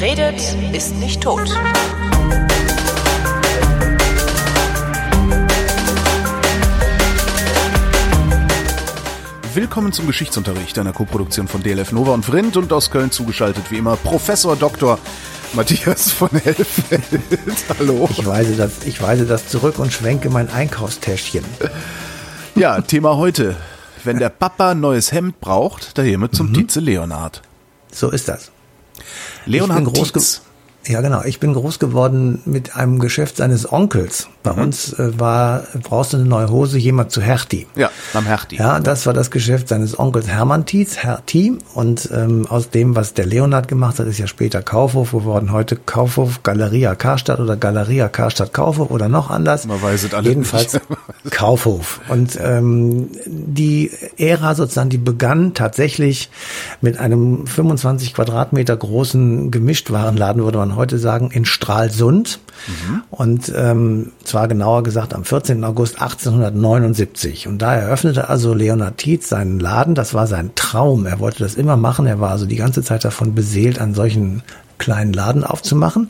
Wer redet, ist nicht tot. Willkommen zum Geschichtsunterricht einer Koproduktion von DLF Nova und Vrindt und aus Köln zugeschaltet wie immer Professor Dr. Matthias von Hellfeld. Hallo. Ich weise, das, ich weise das zurück und schwenke mein Einkaufstäschchen. Ja, Thema heute. Wenn der Papa neues Hemd braucht, da hiermit zum mhm. Tietze Leonhard. So ist das. Leonhard Tietz. Ja, genau. Ich bin groß geworden mit einem Geschäft seines Onkels. Bei mhm. uns äh, war, brauchst du eine neue Hose, jemand zu Hertie. Ja, am Hertie. Ja, das war das Geschäft seines Onkels Hermann Tietz, Hertie. Und ähm, aus dem, was der Leonhard gemacht hat, ist ja später Kaufhof geworden. Heute Kaufhof Galeria Karstadt oder Galeria Karstadt Kaufhof oder noch anders. Man weiß es alle Jedenfalls nicht. Kaufhof. Und ähm, die Ära sozusagen, die begann tatsächlich mit einem 25 Quadratmeter großen Gemischtwarenladen, würde man heute sagen, in Stralsund. Mhm. Und ähm, zwar genauer gesagt am 14. August 1879. Und da eröffnete also Leonard Tietz seinen Laden. Das war sein Traum. Er wollte das immer machen. Er war also die ganze Zeit davon beseelt, an solchen kleinen Laden aufzumachen.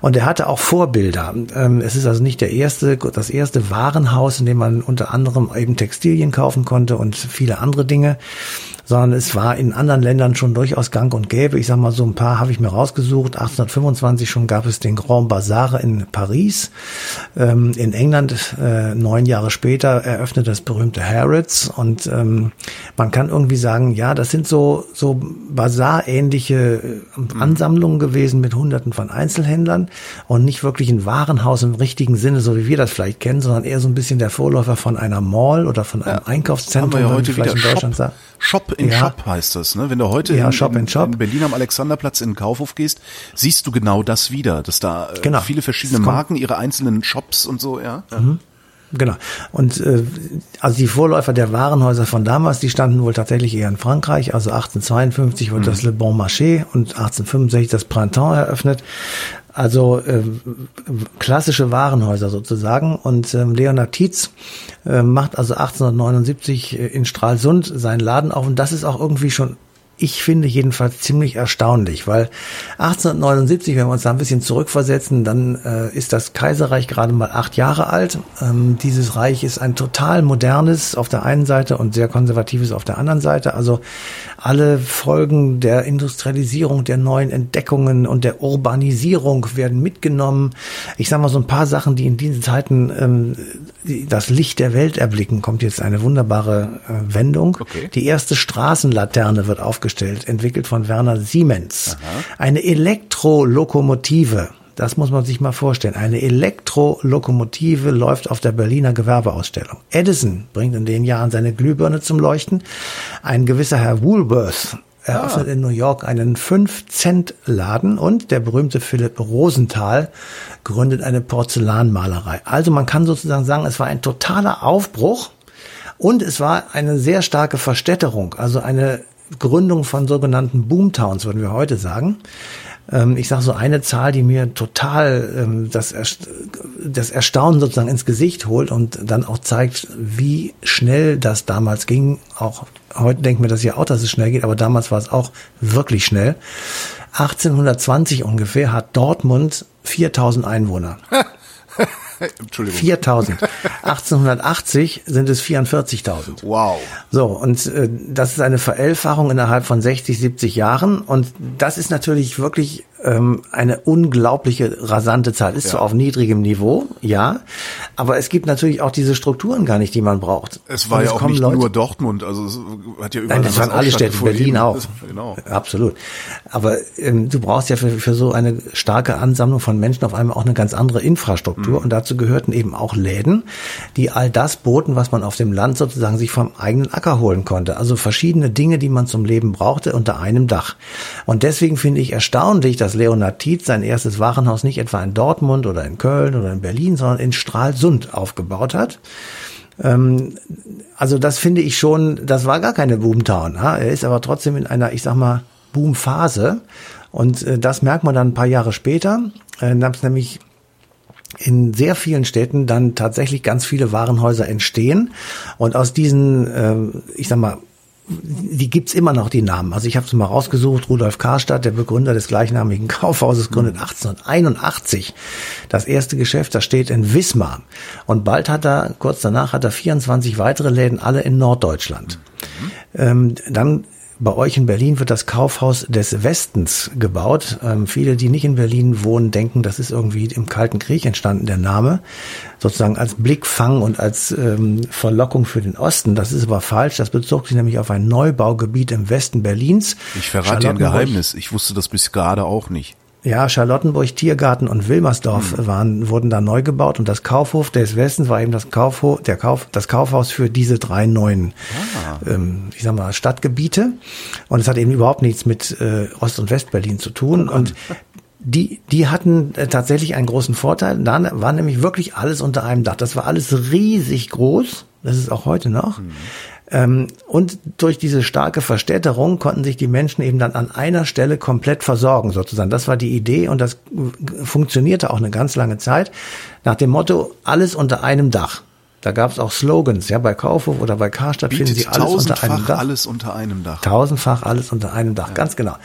Und er hatte auch Vorbilder. Ähm, es ist also nicht der erste, das erste Warenhaus, in dem man unter anderem eben Textilien kaufen konnte und viele andere Dinge sondern es war in anderen Ländern schon durchaus gang und gäbe. Ich sag mal, so ein paar habe ich mir rausgesucht. 1825 schon gab es den Grand Bazar in Paris. Ähm, in England äh, neun Jahre später eröffnet das berühmte Harrods und ähm, man kann irgendwie sagen, ja, das sind so so Bazar-ähnliche äh, Ansammlungen gewesen mit Hunderten von Einzelhändlern und nicht wirklich ein Warenhaus im richtigen Sinne, so wie wir das vielleicht kennen, sondern eher so ein bisschen der Vorläufer von einer Mall oder von einem ja, Einkaufszentrum, haben wir ja heute vielleicht in Deutschland Shop. Shop in ja. Shop heißt das. Ne? Wenn du heute ja, in, Shop in, Shop. in Berlin am Alexanderplatz in den Kaufhof gehst, siehst du genau das wieder, dass da äh, genau. viele verschiedene Marken ihre einzelnen Shops und so, ja. Mhm. Genau. Und äh, also die Vorläufer der Warenhäuser von damals, die standen wohl tatsächlich eher in Frankreich. Also 1852 wurde mhm. das Le Bon Marché und 1865 das Printemps eröffnet. Also äh, klassische Warenhäuser sozusagen. Und ähm, Leonard Tietz äh, macht also 1879 in Stralsund seinen Laden auf. Und das ist auch irgendwie schon ich finde jedenfalls ziemlich erstaunlich, weil 1879, wenn wir uns da ein bisschen zurückversetzen, dann äh, ist das Kaiserreich gerade mal acht Jahre alt. Ähm, dieses Reich ist ein total modernes auf der einen Seite und sehr konservatives auf der anderen Seite. Also alle Folgen der Industrialisierung, der neuen Entdeckungen und der Urbanisierung werden mitgenommen. Ich sage mal so ein paar Sachen, die in diesen Zeiten ähm, das Licht der Welt erblicken, kommt jetzt eine wunderbare äh, Wendung. Okay. Die erste Straßenlaterne wird aufgestellt, entwickelt von Werner Siemens. Aha. Eine Elektrolokomotive das muss man sich mal vorstellen. Eine Elektrolokomotive läuft auf der Berliner Gewerbeausstellung. Edison bringt in den Jahren seine Glühbirne zum Leuchten. Ein gewisser Herr Woolworth eröffnet ah. in New York einen 5-Cent-Laden und der berühmte Philipp Rosenthal gründet eine Porzellanmalerei. Also man kann sozusagen sagen, es war ein totaler Aufbruch und es war eine sehr starke Verstädterung, also eine Gründung von sogenannten Boomtowns, würden wir heute sagen. Ähm, ich sage so eine Zahl, die mir total ähm, das, Erstaunen sozusagen ins Gesicht holt und dann auch zeigt, wie schnell das damals ging. Auch heute denken wir das ja auch, dass es schnell geht, aber damals war es auch wirklich schnell. 1820 ungefähr hat Dortmund 4000 Einwohner. Entschuldigung. 4000. 1880 sind es 44.000. Wow. So, und äh, das ist eine Verelfachung innerhalb von 60, 70 Jahren. Und das ist natürlich wirklich ähm, eine unglaubliche rasante Zahl. Ist ja. zwar auf niedrigem Niveau, ja, aber es gibt natürlich auch diese Strukturen gar nicht, die man braucht. Es war ja auch nicht Leute, nur Dortmund, also es hat ja überall Nein, das waren alle Städte, Berlin auch. Genau. Absolut. Aber ähm, du brauchst ja für, für so eine starke Ansammlung von Menschen auf einmal auch eine ganz andere Infrastruktur mhm. und dazu gehörten eben auch Läden, die all das boten, was man auf dem Land sozusagen sich vom eigenen Acker holen konnte. Also verschiedene Dinge, die man zum Leben brauchte unter einem Dach. Und deswegen finde ich erstaunlich, dass dass Leonard Tietz sein erstes Warenhaus nicht etwa in Dortmund oder in Köln oder in Berlin, sondern in Stralsund aufgebaut hat. Ähm, also das finde ich schon, das war gar keine Boomtown. Er ist aber trotzdem in einer, ich sag mal, Boomphase. Und äh, das merkt man dann ein paar Jahre später. Äh, nämlich in sehr vielen Städten dann tatsächlich ganz viele Warenhäuser entstehen. Und aus diesen, äh, ich sag mal, die gibt's immer noch, die Namen. Also ich habe es mal rausgesucht, Rudolf Karstadt, der Begründer des gleichnamigen Kaufhauses, gründet 1881 das erste Geschäft, das steht in Wismar. Und bald hat er, kurz danach hat er 24 weitere Läden, alle in Norddeutschland. Mhm. Ähm, dann bei euch in Berlin wird das Kaufhaus des Westens gebaut. Ähm, viele, die nicht in Berlin wohnen, denken, das ist irgendwie im Kalten Krieg entstanden, der Name. Sozusagen als Blickfang und als ähm, Verlockung für den Osten. Das ist aber falsch. Das bezog sich nämlich auf ein Neubaugebiet im Westen Berlins. Ich verrate dir ein Geheimnis. Ich wusste das bis gerade auch nicht. Ja, Charlottenburg, Tiergarten und Wilmersdorf mhm. waren, wurden da neu gebaut und das Kaufhof des Westens war eben das Kaufhof, der Kauf, das Kaufhaus für diese drei neuen, ah. ähm, ich sag mal, Stadtgebiete. Und es hat eben überhaupt nichts mit äh, Ost- und Westberlin zu tun. Oh und die, die hatten äh, tatsächlich einen großen Vorteil. Da war nämlich wirklich alles unter einem Dach. Das war alles riesig groß. Das ist auch heute noch. Mhm. Ähm, und durch diese starke Verstädterung konnten sich die Menschen eben dann an einer Stelle komplett versorgen, sozusagen. Das war die Idee und das funktionierte auch eine ganz lange Zeit nach dem Motto, alles unter einem Dach. Da gab es auch Slogans, ja, bei Kaufhof oder bei Karstadt finden Sie alles unter einem Dach. alles unter einem Dach. Tausendfach alles unter einem Dach, ja. ganz genau.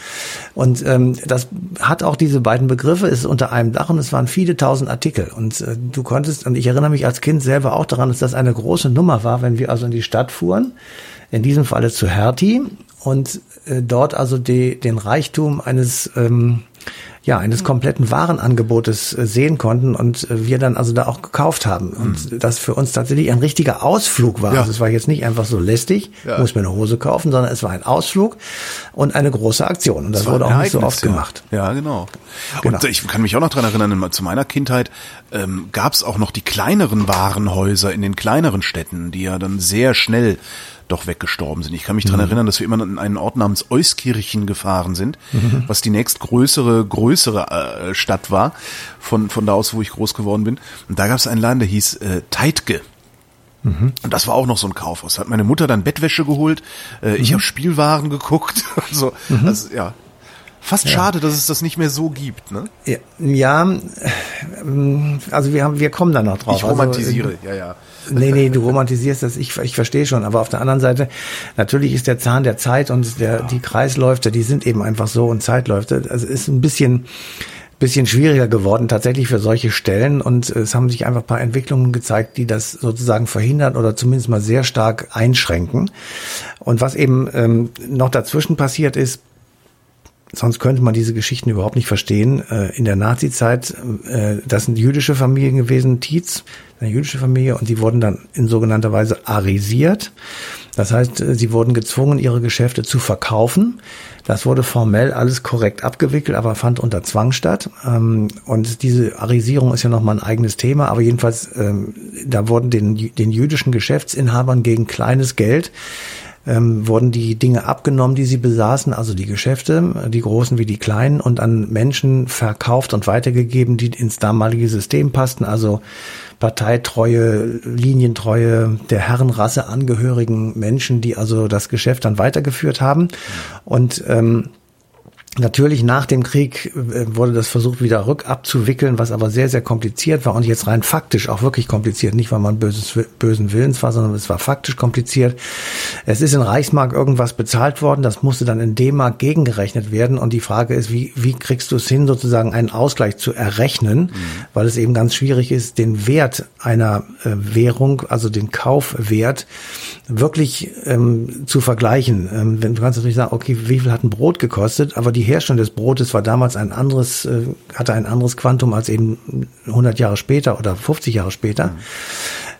Und ähm, das hat auch diese beiden Begriffe, ist unter einem Dach und es waren viele tausend Artikel. Und äh, du konntest, und ich erinnere mich als Kind selber auch daran, dass das eine große Nummer war, wenn wir also in die Stadt fuhren, in diesem Falle zu Hertie und äh, dort also die, den Reichtum eines ähm, ja, eines kompletten Warenangebotes äh, sehen konnten und äh, wir dann also da auch gekauft haben. Und mhm. das für uns tatsächlich ein richtiger Ausflug war. Ja. Also es war jetzt nicht einfach so lästig, ja. muss mir eine Hose kaufen, sondern es war ein Ausflug und eine große Aktion. Und das, das wurde auch nicht so oft ja. gemacht. Ja, genau. genau. Und ich kann mich auch noch dran erinnern, zu meiner Kindheit ähm, gab es auch noch die kleineren Warenhäuser in den kleineren Städten, die ja dann sehr schnell doch weggestorben sind. Ich kann mich daran mhm. erinnern, dass wir immer in einen Ort namens Euskirchen gefahren sind, mhm. was die nächstgrößere, größere äh, Stadt war, von, von da aus, wo ich groß geworden bin. Und da gab es einen Laden, der hieß äh, Teitge. Mhm. Und das war auch noch so ein Kaufhaus. Hat meine Mutter dann Bettwäsche geholt, äh, ich mhm. habe Spielwaren geguckt. also, also ja, Fast ja. schade, dass es das nicht mehr so gibt, ne? Ja, ja ähm, also wir haben, wir kommen da noch drauf. Ich romantisiere, also, ja, ja. Nee, nee, du romantisierst das, ich, ich verstehe schon, aber auf der anderen Seite, natürlich ist der Zahn der Zeit und der, ja. die Kreisläufe, die sind eben einfach so und Zeitläufe. Also ist ein bisschen, bisschen schwieriger geworden tatsächlich für solche Stellen und es haben sich einfach ein paar Entwicklungen gezeigt, die das sozusagen verhindern oder zumindest mal sehr stark einschränken. Und was eben ähm, noch dazwischen passiert ist, sonst könnte man diese Geschichten überhaupt nicht verstehen. Äh, in der Nazi-Zeit, äh, das sind jüdische Familien gewesen, Tietz, eine jüdische Familie, und die wurden dann in sogenannter Weise arisiert. Das heißt, äh, sie wurden gezwungen, ihre Geschäfte zu verkaufen. Das wurde formell alles korrekt abgewickelt, aber fand unter Zwang statt. Ähm, und diese Arisierung ist ja nochmal ein eigenes Thema, aber jedenfalls, ähm, da wurden den, den jüdischen Geschäftsinhabern gegen kleines Geld ähm, wurden die Dinge abgenommen, die sie besaßen, also die Geschäfte, die großen wie die kleinen, und an Menschen verkauft und weitergegeben, die ins damalige System passten, also Parteitreue, Linientreue der Herrenrasse angehörigen Menschen, die also das Geschäft dann weitergeführt haben. Und ähm, Natürlich nach dem Krieg äh, wurde das versucht wieder rückabzuwickeln, was aber sehr, sehr kompliziert war und jetzt rein faktisch auch wirklich kompliziert. Nicht, weil man böses, bösen Willens war, sondern es war faktisch kompliziert. Es ist in Reichsmark irgendwas bezahlt worden, das musste dann in D-Mark gegengerechnet werden und die Frage ist, wie, wie kriegst du es hin, sozusagen einen Ausgleich zu errechnen, mhm. weil es eben ganz schwierig ist, den Wert einer äh, Währung, also den Kaufwert, wirklich ähm, zu vergleichen. Ähm, du kannst natürlich sagen, okay, wie viel hat ein Brot gekostet, aber die Herstellung des Brotes war damals ein anderes, äh, hatte ein anderes Quantum als eben 100 Jahre später oder 50 Jahre später. Mhm.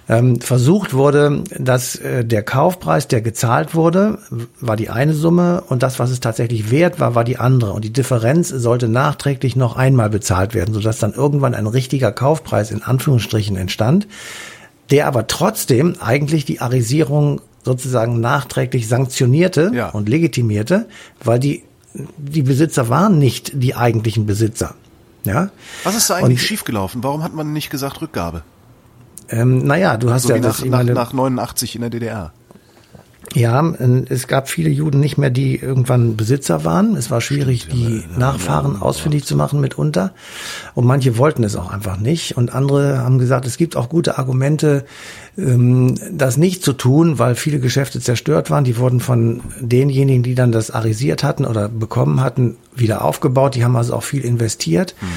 Ähm, versucht wurde, dass äh, der Kaufpreis, der gezahlt wurde, war die eine Summe und das, was es tatsächlich wert war, war die andere. Und die Differenz sollte nachträglich noch einmal bezahlt werden, sodass dann irgendwann ein richtiger Kaufpreis in Anführungsstrichen entstand, der aber trotzdem eigentlich die Arisierung sozusagen nachträglich sanktionierte ja. und legitimierte, weil die die Besitzer waren nicht die eigentlichen Besitzer. Ja. Was ist da eigentlich Und, schiefgelaufen? Warum hat man nicht gesagt Rückgabe? Ähm, naja, du hast so ja das nach, nach, nach 89 in der DDR. Ja, es gab viele Juden nicht mehr, die irgendwann Besitzer waren. Es war schwierig, Stimmt, die ja, Nachfahren ja, ausfindig zu machen mitunter. Und manche wollten es auch einfach nicht. Und andere haben gesagt, es gibt auch gute Argumente, ähm, das nicht zu tun, weil viele Geschäfte zerstört waren. Die wurden von denjenigen, die dann das arisiert hatten oder bekommen hatten, wieder aufgebaut. Die haben also auch viel investiert. Mhm.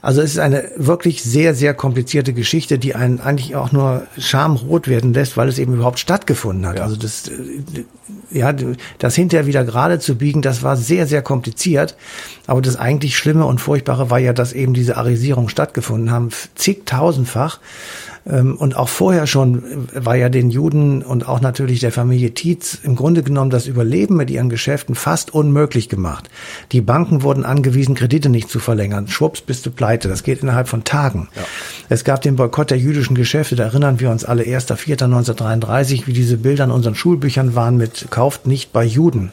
Also es ist eine wirklich sehr, sehr komplizierte Geschichte, die einen eigentlich auch nur schamrot werden lässt, weil es eben überhaupt stattgefunden hat. Ja. Also das, äh, ja, das hinterher wieder gerade zu biegen, das war sehr, sehr kompliziert. Aber das eigentlich Schlimme und Furchtbare war ja, dass eben diese Arisierung stattgefunden haben, zigtausendfach. Ähm, und auch vorher schon war ja den Juden und auch natürlich der Familie Tietz im Grunde genommen das Überleben mit ihren Geschäften fast unmöglich gemacht. Die Banken wurden angewiesen, Kredite nicht zu verlängern. Schwupps bist du pleite. Das geht innerhalb von Tagen. Ja. Es gab den Boykott der jüdischen Geschäfte. Da erinnern wir uns alle 1.4.1933, wie diese Bilder in unseren Schulbüchern waren mit kauft nicht bei Juden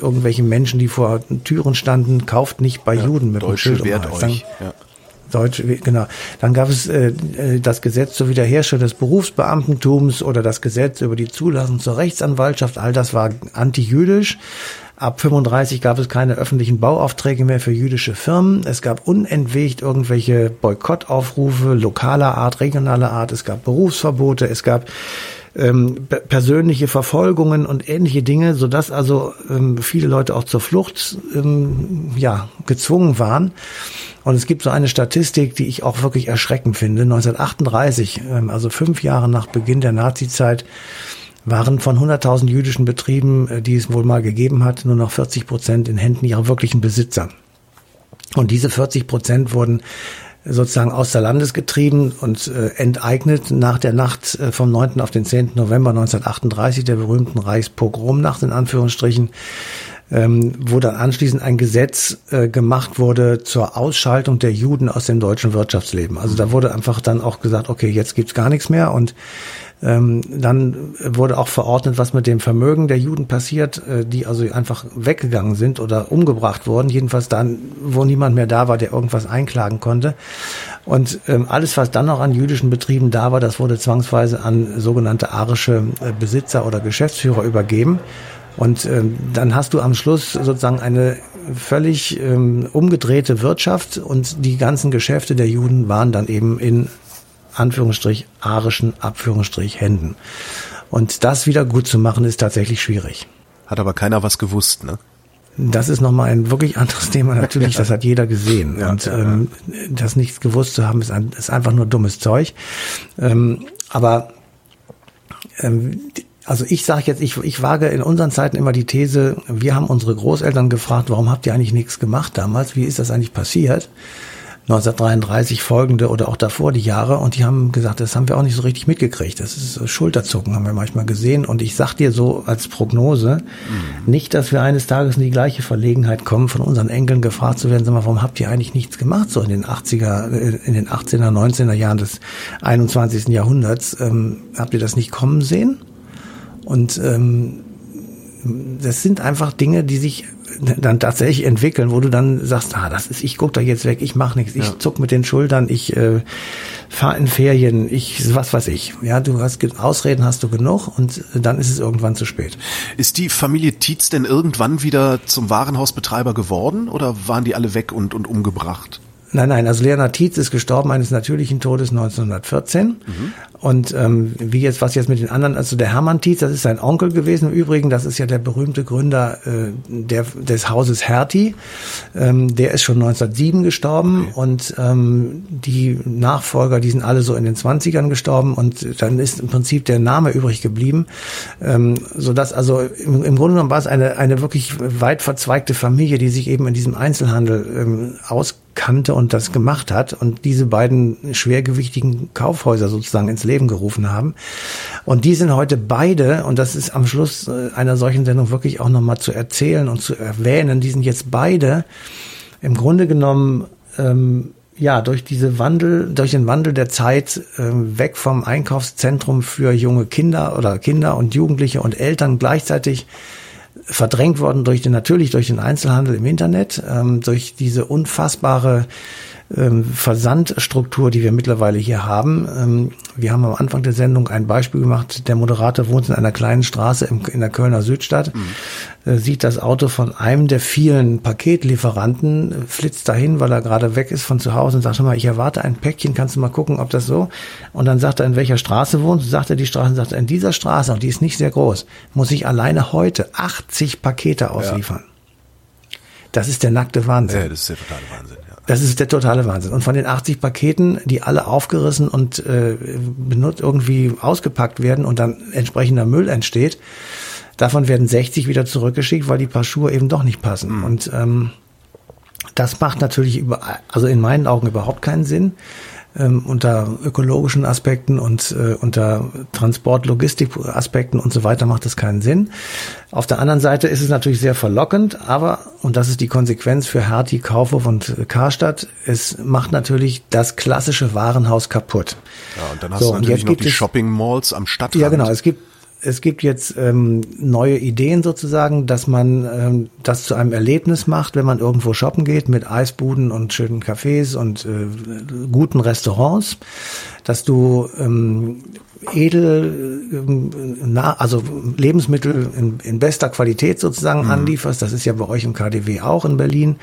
irgendwelche Menschen, die vor Türen standen, kauft nicht bei ja, Juden mit Deutsche dem Schild wehrt euch. Ja. Deutsch, genau. Dann gab es äh, äh, das Gesetz zur Wiederherstellung des Berufsbeamtentums oder das Gesetz über die Zulassung zur Rechtsanwaltschaft. All das war antijüdisch. Ab 35 gab es keine öffentlichen Bauaufträge mehr für jüdische Firmen. Es gab unentwegt irgendwelche Boykottaufrufe lokaler Art, regionaler Art. Es gab Berufsverbote. Es gab ähm, persönliche Verfolgungen und ähnliche Dinge, so dass also ähm, viele Leute auch zur Flucht ähm, ja gezwungen waren. Und es gibt so eine Statistik, die ich auch wirklich erschreckend finde. 1938, ähm, also fünf Jahre nach Beginn der Nazizeit, waren von 100.000 jüdischen Betrieben, äh, die es wohl mal gegeben hat, nur noch 40 Prozent in Händen ihrer wirklichen Besitzer. Und diese 40 Prozent wurden sozusagen außer Landes getrieben und äh, enteignet nach der Nacht äh, vom 9. auf den 10. November 1938, der berühmten Reichspogromnacht in Anführungsstrichen, ähm, wo dann anschließend ein Gesetz äh, gemacht wurde zur Ausschaltung der Juden aus dem deutschen Wirtschaftsleben. Also da wurde einfach dann auch gesagt, okay, jetzt gibt's gar nichts mehr und dann wurde auch verordnet, was mit dem Vermögen der Juden passiert, äh, die also einfach weggegangen sind oder umgebracht wurden. Jedenfalls dann, wo niemand mehr da war, der irgendwas einklagen konnte. Und ähm, alles, was dann noch an jüdischen Betrieben da war, das wurde zwangsweise an sogenannte arische äh, Besitzer oder Geschäftsführer übergeben. Und ähm, dann hast du am Schluss sozusagen eine völlig ähm, umgedrehte Wirtschaft und die ganzen Geschäfte der Juden waren dann eben in Anführungsstrich arischen Abführungsstrich Händen. Und das wieder gut zu machen, ist tatsächlich schwierig. Hat aber keiner was gewusst, ne? Das ist nochmal ein wirklich anderes Thema natürlich, das hat jeder gesehen. Ja, und ja, ähm, das nichts gewusst zu haben, ist, ein, ist einfach nur dummes Zeug. Ähm, aber ähm, also ich sage jetzt, ich, ich wage in unseren Zeiten immer die These, wir haben unsere Großeltern gefragt, warum habt ihr eigentlich nichts gemacht damals? Wie ist das eigentlich passiert? 1933 folgende oder auch davor die Jahre und die haben gesagt, das haben wir auch nicht so richtig mitgekriegt. Das ist Schulterzucken, haben wir manchmal gesehen. Und ich sag dir so als Prognose, mhm. nicht, dass wir eines Tages in die gleiche Verlegenheit kommen, von unseren Enkeln gefragt zu werden, sag mal, warum habt ihr eigentlich nichts gemacht, so in den 80er, äh, in den 18er, 19er Jahren des 21. Jahrhunderts? Ähm, habt ihr das nicht kommen sehen? Und ähm, das sind einfach Dinge, die sich dann tatsächlich entwickeln, wo du dann sagst, ah, das ist, ich guck da jetzt weg, ich mach nichts, ich ja. zuck mit den Schultern, ich äh, fahre in Ferien, ich was weiß ich. Ja, du hast Ausreden hast du genug und dann ist es irgendwann zu spät. Ist die Familie Tietz denn irgendwann wieder zum Warenhausbetreiber geworden oder waren die alle weg und, und umgebracht? Nein, nein, also Leonard Tietz ist gestorben eines natürlichen Todes 1914. Mhm. Und ähm, wie jetzt, was jetzt mit den anderen, also der Hermann Tietz, das ist sein Onkel gewesen im Übrigen, das ist ja der berühmte Gründer äh, der, des Hauses Hertie. Ähm, der ist schon 1907 gestorben okay. und ähm, die Nachfolger, die sind alle so in den 20ern gestorben und dann ist im Prinzip der Name übrig geblieben. Ähm, sodass also im, im Grunde genommen war es eine, eine wirklich weit verzweigte Familie, die sich eben in diesem Einzelhandel ähm, aus kannte und das gemacht hat und diese beiden schwergewichtigen Kaufhäuser sozusagen ins Leben gerufen haben. Und die sind heute beide, und das ist am Schluss äh, einer solchen Sendung wirklich auch nochmal zu erzählen und zu erwähnen, die sind jetzt beide im Grunde genommen ähm, ja, durch diese Wandel, durch den Wandel der Zeit äh, weg vom Einkaufszentrum für junge Kinder oder Kinder und Jugendliche und Eltern gleichzeitig verdrängt worden durch den, natürlich durch den Einzelhandel im Internet, ähm, durch diese unfassbare ähm, Versandstruktur, die wir mittlerweile hier haben. Ähm, wir haben am Anfang der Sendung ein Beispiel gemacht. Der Moderator wohnt in einer kleinen Straße im, in der Kölner Südstadt, mhm. äh, sieht das Auto von einem der vielen Paketlieferanten, flitzt dahin, weil er gerade weg ist von zu Hause und sagt mal, ich erwarte ein Päckchen, kannst du mal gucken, ob das so? Und dann sagt er, in welcher Straße wohnt, sagt er die Straße, sagt er, in dieser Straße, und die ist nicht sehr groß, muss ich alleine heute 80 Pakete ausliefern. Ja. Das ist der nackte Wahnsinn. Ja, das ist der totale Wahnsinn. Das ist der totale Wahnsinn. Und von den 80 Paketen, die alle aufgerissen und äh, benutzt irgendwie ausgepackt werden und dann entsprechender Müll entsteht, davon werden 60 wieder zurückgeschickt, weil die Paar Schuhe eben doch nicht passen. Mhm. Und ähm, das macht natürlich über, also in meinen Augen überhaupt keinen Sinn ähm, unter ökologischen Aspekten und äh, unter Transport-Logistik-Aspekten und so weiter macht das keinen Sinn. Auf der anderen Seite ist es natürlich sehr verlockend, aber, und das ist die Konsequenz für Hertie, Kaufhof und Karstadt, es macht natürlich das klassische Warenhaus kaputt. Ja, und dann hast so, du natürlich noch die Shopping-Malls am Stadtrand. Ja, genau. Es gibt es gibt jetzt ähm, neue Ideen sozusagen, dass man ähm, das zu einem Erlebnis macht, wenn man irgendwo shoppen geht mit Eisbuden und schönen Cafés und äh, guten Restaurants, dass du ähm, edel, ähm, na, also Lebensmittel in, in bester Qualität sozusagen mhm. anlieferst. Das ist ja bei euch im KDW auch in Berlin,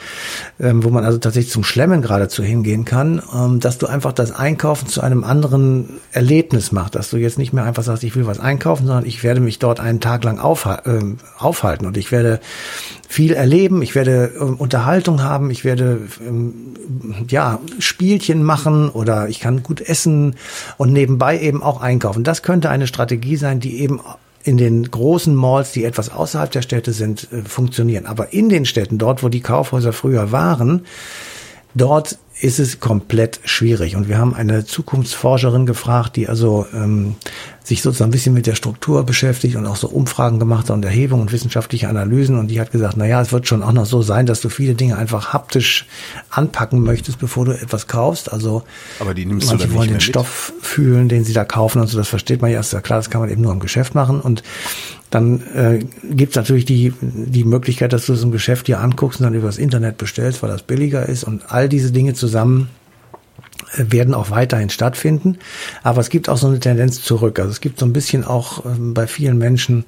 ähm, wo man also tatsächlich zum Schlemmen geradezu hingehen kann, ähm, dass du einfach das Einkaufen zu einem anderen Erlebnis machst, dass du jetzt nicht mehr einfach sagst, ich will was einkaufen, sondern ich werde mich dort einen Tag lang aufha äh, aufhalten und ich werde viel erleben, ich werde äh, Unterhaltung haben, ich werde ähm, ja Spielchen machen oder ich kann gut essen und nebenbei eben auch einkaufen. Das könnte eine Strategie sein, die eben in den großen Malls, die etwas außerhalb der Städte sind, äh, funktionieren. Aber in den Städten, dort, wo die Kaufhäuser früher waren, dort ist es komplett schwierig. Und wir haben eine Zukunftsforscherin gefragt, die also ähm, sich sozusagen ein bisschen mit der Struktur beschäftigt und auch so Umfragen gemacht und Erhebungen und wissenschaftliche Analysen. Und die hat gesagt, na ja, es wird schon auch noch so sein, dass du viele Dinge einfach haptisch anpacken möchtest, bevor du etwas kaufst. Also Aber die nimmst manche du wollen den mit? Stoff fühlen, den sie da kaufen und so. Das versteht man ja. Ist ja klar, das kann man eben nur im Geschäft machen. Und dann äh, gibt es natürlich die, die Möglichkeit, dass du es im Geschäft dir anguckst und dann über das Internet bestellst, weil das billiger ist. Und all diese Dinge zusammen werden auch weiterhin stattfinden. Aber es gibt auch so eine Tendenz zurück. Also es gibt so ein bisschen auch ähm, bei vielen Menschen,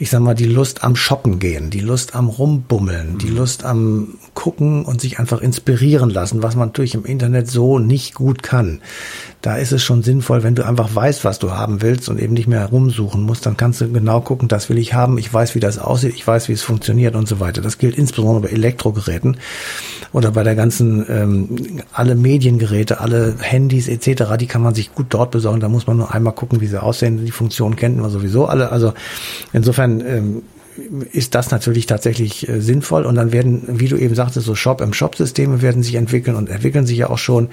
ich sag mal, die Lust am Shoppen gehen, die Lust am Rumbummeln, die mhm. Lust am Gucken und sich einfach inspirieren lassen, was man natürlich im Internet so nicht gut kann da ist es schon sinnvoll, wenn du einfach weißt, was du haben willst und eben nicht mehr herumsuchen musst, dann kannst du genau gucken, das will ich haben, ich weiß, wie das aussieht, ich weiß, wie es funktioniert und so weiter. Das gilt insbesondere bei Elektrogeräten oder bei der ganzen, ähm, alle Mediengeräte, alle Handys etc., die kann man sich gut dort besorgen, da muss man nur einmal gucken, wie sie aussehen, die Funktionen kennt man sowieso alle, also insofern ähm, ist das natürlich tatsächlich äh, sinnvoll und dann werden, wie du eben sagtest, so Shop-im-Shop-Systeme werden sich entwickeln und entwickeln sich ja auch schon,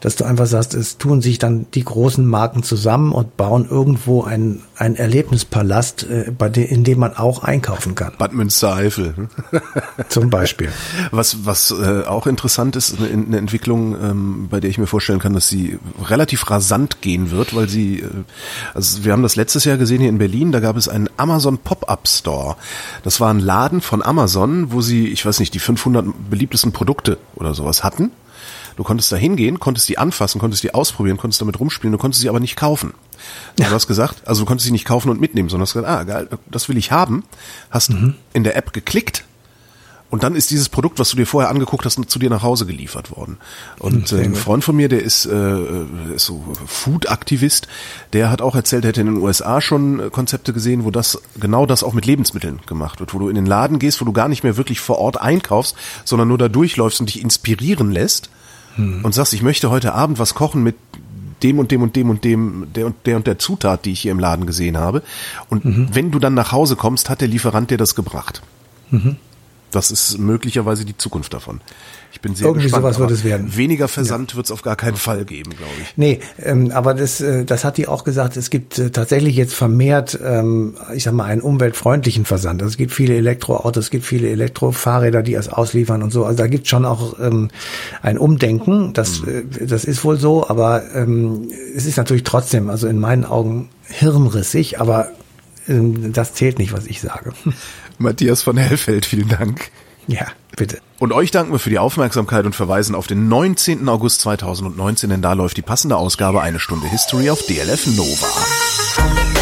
dass du einfach sagst, es tun sich dann die großen Marken zusammen und bauen irgendwo ein, ein Erlebnispalast, äh, bei de, in dem man auch einkaufen kann. Bad Münstereifel. Zum Beispiel. Was, was äh, auch interessant ist, eine, eine Entwicklung, ähm, bei der ich mir vorstellen kann, dass sie relativ rasant gehen wird, weil sie, äh, also wir haben das letztes Jahr gesehen hier in Berlin, da gab es einen Amazon Pop-Up Store. Das war ein Laden von Amazon, wo sie, ich weiß nicht, die 500 beliebtesten Produkte oder sowas hatten. Du konntest da hingehen, konntest die anfassen, konntest die ausprobieren, konntest damit rumspielen, du konntest sie aber nicht kaufen. Ja. Du hast gesagt, also du konntest sie nicht kaufen und mitnehmen, sondern hast gesagt, ah, geil, das will ich haben. Hast mhm. in der App geklickt und dann ist dieses Produkt, was du dir vorher angeguckt hast, zu dir nach Hause geliefert worden. Und äh, ein Freund von mir, der ist, äh, ist so Food-Aktivist, der hat auch erzählt, er hätte in den USA schon äh, Konzepte gesehen, wo das genau das auch mit Lebensmitteln gemacht wird, wo du in den Laden gehst, wo du gar nicht mehr wirklich vor Ort einkaufst, sondern nur da durchläufst und dich inspirieren lässt hm. und sagst, ich möchte heute Abend was kochen mit dem und dem und dem und dem, der und der und der Zutat, die ich hier im Laden gesehen habe. Und mhm. wenn du dann nach Hause kommst, hat der Lieferant dir das gebracht. Mhm. Das ist möglicherweise die Zukunft davon. Ich bin sehr Irgendwie gespannt. sowas wird es werden. Weniger Versand ja. wird es auf gar keinen Fall geben, glaube ich. Nee, ähm, aber das, äh, das hat die auch gesagt, es gibt äh, tatsächlich jetzt vermehrt, ähm, ich sag mal, einen umweltfreundlichen Versand. Also es gibt viele Elektroautos, es gibt viele Elektrofahrräder, die es ausliefern und so. Also da gibt schon auch ähm, ein Umdenken. Das, mhm. äh, das ist wohl so, aber ähm, es ist natürlich trotzdem, also in meinen Augen hirnrissig, aber das zählt nicht, was ich sage. Matthias von Hellfeld, vielen Dank. Ja, Bitte. Und euch danken wir für die Aufmerksamkeit und verweisen auf den 19. August 2019, denn da läuft die passende Ausgabe Eine Stunde History auf DLF Nova.